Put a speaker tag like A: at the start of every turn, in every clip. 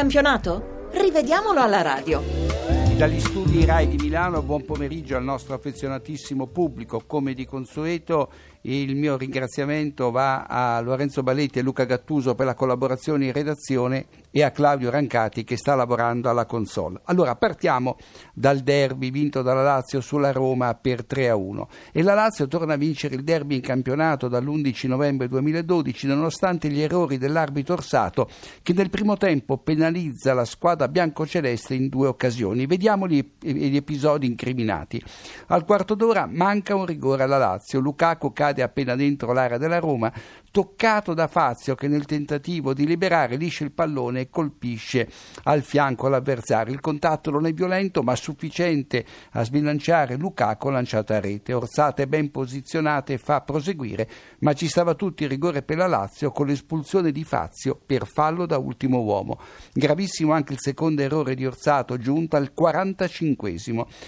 A: campionato? Rivediamolo alla radio.
B: Dagli studi RAI di Milano, buon pomeriggio al nostro affezionatissimo pubblico. Come di consueto, il mio ringraziamento va a Lorenzo Baletti e Luca Gattuso per la collaborazione in redazione e a Claudio Rancati che sta lavorando alla console. Allora partiamo dal derby vinto dalla Lazio sulla Roma per 3 a 1 e la Lazio torna a vincere il derby in campionato dall'11 novembre 2012 nonostante gli errori dell'arbitro Orsato che nel primo tempo penalizza la squadra biancoceleste in due occasioni. Vediamo gli, gli episodi incriminati. Al quarto d'ora manca un rigore alla Lazio. Lukaku cade appena dentro l'area della Roma, toccato da Fazio che nel tentativo di liberare liscia il pallone e colpisce al fianco l'avversario. Il contatto non è violento ma sufficiente a sbilanciare Lukaku lanciato a rete. Orsata è ben posizionata e fa proseguire, ma ci stava tutto il rigore per la Lazio con l'espulsione di Fazio per fallo da ultimo uomo. Gravissimo anche il secondo errore di Orsato giunto al 45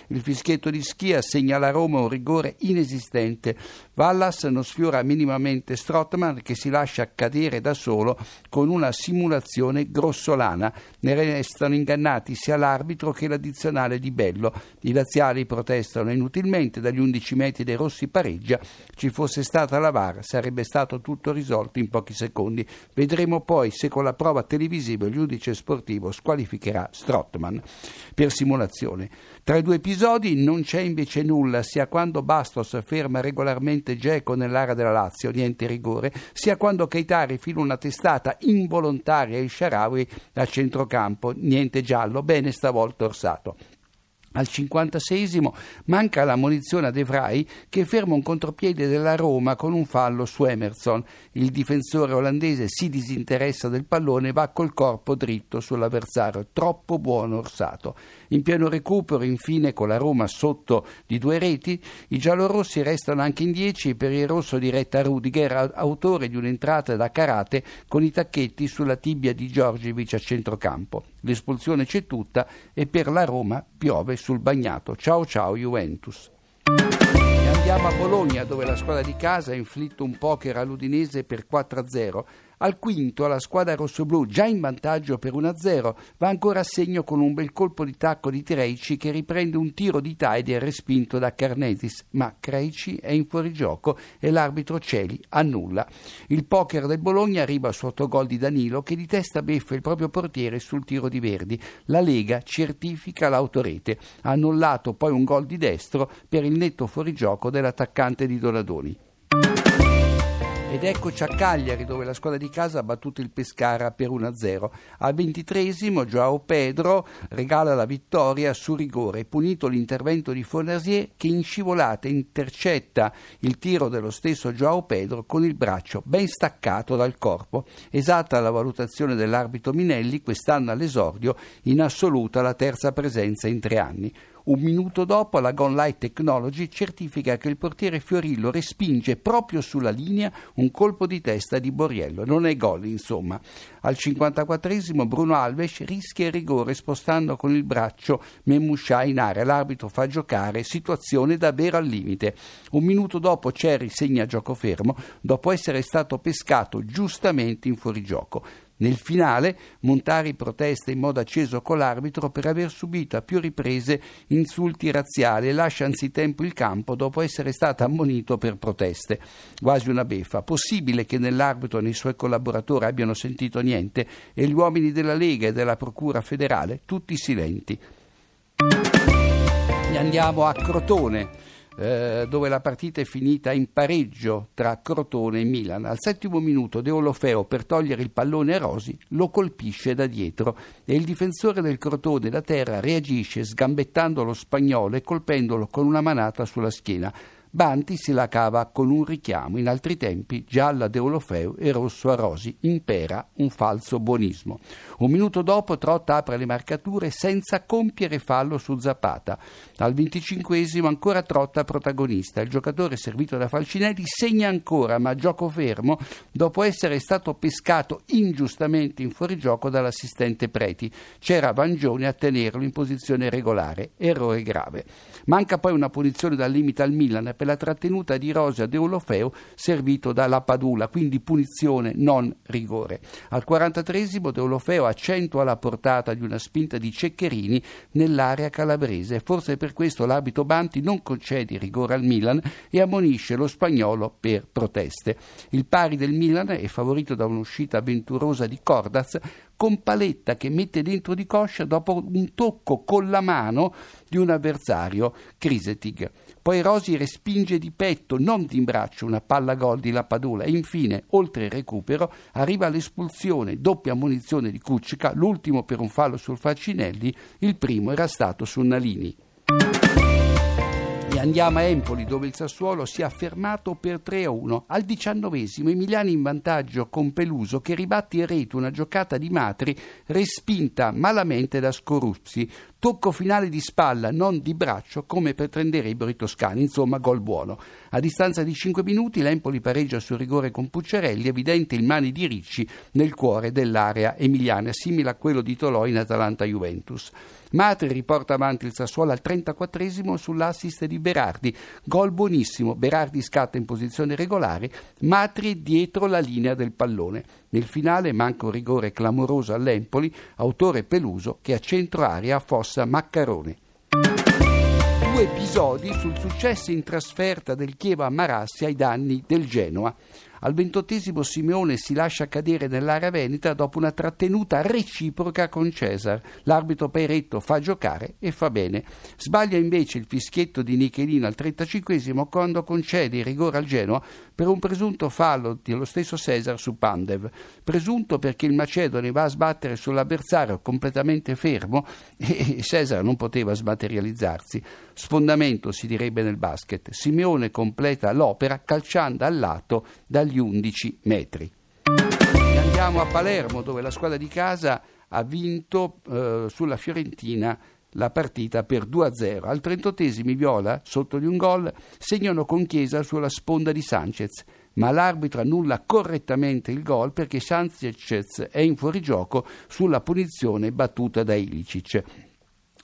B: Il fischietto di Schia segna alla Roma un rigore inesistente. Vallas non sfiora minimamente Strottman che si lascia cadere da solo con una simulazione grossolana. Ne restano ingannati sia l'arbitro che l'addizionale di Bello. I laziali protestano inutilmente, dagli 11 metri dei Rossi pareggia. Ci fosse stata la VAR sarebbe stato tutto risolto in pochi secondi. Vedremo poi se con la prova televisiva il giudice sportivo squalificherà Strottman per simulazione. Tra i due episodi non c'è invece nulla, sia quando Bastos ferma regolarmente Geco nell'area della Lazio, niente rigore, sia quando Keitari fila una testata involontaria ai Sharawi al centrocampo, niente giallo, bene stavolta Orsato. Al 56 manca la munizione ad Evrai che ferma un contropiede della Roma con un fallo su Emerson. Il difensore olandese si disinteressa del pallone e va col corpo dritto sull'avversario. Troppo buono Orsato. In pieno recupero, infine, con la Roma sotto di due reti, i giallorossi restano anche in 10 per il rosso diretto a Rudiger, autore di un'entrata da karate con i tacchetti sulla tibia di Giorgievic a centrocampo. L'espulsione c'è tutta e per la Roma piove sul bagnato. Ciao ciao Juventus. E andiamo a Bologna dove la squadra di casa ha inflitto un poker all'Udinese per 4-0 al quinto la squadra rossoblù, già in vantaggio per 1-0, va ancora a segno con un bel colpo di tacco di Treici che riprende un tiro di Taide respinto da Carnetis, ma Creici è in fuorigioco e l'arbitro Celi annulla. Il poker del Bologna arriva sotto gol di Danilo che di testa beffa il proprio portiere sul tiro di Verdi. La Lega certifica l'autorete. Annullato poi un gol di destro per il netto fuorigioco dell'attaccante di Donadoni. Ed eccoci a Cagliari dove la squadra di casa ha battuto il Pescara per 1-0. Al ventitresimo Joao Pedro regala la vittoria su rigore, punito l'intervento di Fonasier che in scivolata intercetta il tiro dello stesso Joao Pedro con il braccio ben staccato dal corpo. Esatta la valutazione dell'arbitro Minelli, quest'anno all'esordio in assoluta la terza presenza in tre anni. Un minuto dopo la Gone Light Technology certifica che il portiere Fiorillo respinge proprio sulla linea un colpo di testa di Borriello. Non è gol, insomma. Al 54esimo Bruno Alves rischia il rigore spostando con il braccio Memuscià in area. L'arbitro fa giocare, situazione davvero al limite. Un minuto dopo Cerri segna gioco fermo dopo essere stato pescato giustamente in fuorigioco. Nel finale Montari protesta in modo acceso con l'arbitro per aver subito a più riprese insulti razziali e lascia anzitempo il campo dopo essere stato ammonito per proteste. Quasi una beffa. Possibile che nell'arbitro e nei suoi collaboratori abbiano sentito niente e gli uomini della Lega e della Procura federale tutti silenti. E andiamo a Crotone eh, dove la partita è finita in pareggio tra Crotone e Milan. Al settimo minuto De Olofeo per togliere il pallone a Rosi lo colpisce da dietro e il difensore del Crotone da terra reagisce sgambettando lo spagnolo e colpendolo con una manata sulla schiena. Banti se la cava con un richiamo, in altri tempi gialla De Olofeu e rosso a Rosi, impera un falso buonismo. Un minuto dopo Trotta apre le marcature senza compiere fallo su Zapata. Al venticinquesimo ancora Trotta protagonista. Il giocatore servito da Falcinelli segna ancora, ma gioco fermo, dopo essere stato pescato ingiustamente in fuorigioco dall'assistente Preti. C'era Vangione a tenerlo in posizione regolare. Errore grave. Manca poi una punizione dal limite al Milan per la trattenuta di Rosa Deulofeo servito dalla Padula, quindi punizione non rigore. Al 43 Deulofeo accentua la portata di una spinta di Ceccherini nell'area calabrese. Forse per questo l'abito Banti non concede rigore al Milan e ammonisce lo spagnolo per proteste. Il pari del Milan è favorito da un'uscita avventurosa di Cordaz con Paletta che mette dentro di coscia dopo un tocco con la mano di un avversario, Krisetig. Poi Rosi respinge di petto, non di imbraccio, una palla gol di Lappadula e infine, oltre il recupero, arriva l'espulsione, doppia munizione di Cuccica, l'ultimo per un fallo sul Falcinelli, il primo era stato su Nalini. E andiamo a Empoli dove il Sassuolo si è affermato per 3-1. Al diciannovesimo Emiliani in vantaggio con Peluso che ribatte in rete una giocata di Matri respinta malamente da Scoruzzi. Tocco finale di spalla, non di braccio, come prendere i toscani, insomma gol buono. A distanza di 5 minuti l'Empoli pareggia sul rigore con Pucciarelli, evidente il mani di Ricci nel cuore dell'area emiliana, simile a quello di Tolò in Atalanta-Juventus. Matri riporta avanti il Sassuolo al 34 sull'assist di Berardi. Gol buonissimo. Berardi scatta in posizione regolare. Matri dietro la linea del pallone. Nel finale manca un rigore clamoroso all'Empoli, autore Peluso che a centro aria affossa Maccarone due episodi sul successo in trasferta del Chievo a Marassi ai danni del Genoa. Al ventottesimo Simeone si lascia cadere nell'area veneta dopo una trattenuta reciproca con Cesar. L'arbitro Peretto fa giocare e fa bene. Sbaglia invece il fischietto di Nichelino al 35 quando concede il rigore al Genoa per un presunto fallo dello stesso Cesar su Pandev. Presunto perché il Macedone va a sbattere sull'avversario completamente fermo e Cesar non poteva smaterializzarsi. Sfondamento si direbbe nel basket. Simeone completa l'opera calciando al lato dal agli 11 metri. E andiamo a Palermo dove la squadra di casa ha vinto eh, sulla Fiorentina la partita per 2-0. Al 38 i Viola, sotto di un gol, segnano con Chiesa sulla sponda di Sanchez, ma l'arbitro annulla correttamente il gol perché Sanchez è in fuorigioco sulla punizione battuta da Ilicic.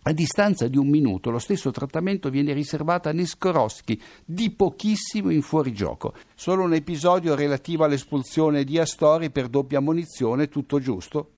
B: A distanza di un minuto lo stesso trattamento viene riservato a Neskorowski, di pochissimo in fuorigioco. Solo un episodio relativo all'espulsione di Astori per doppia munizione, tutto giusto,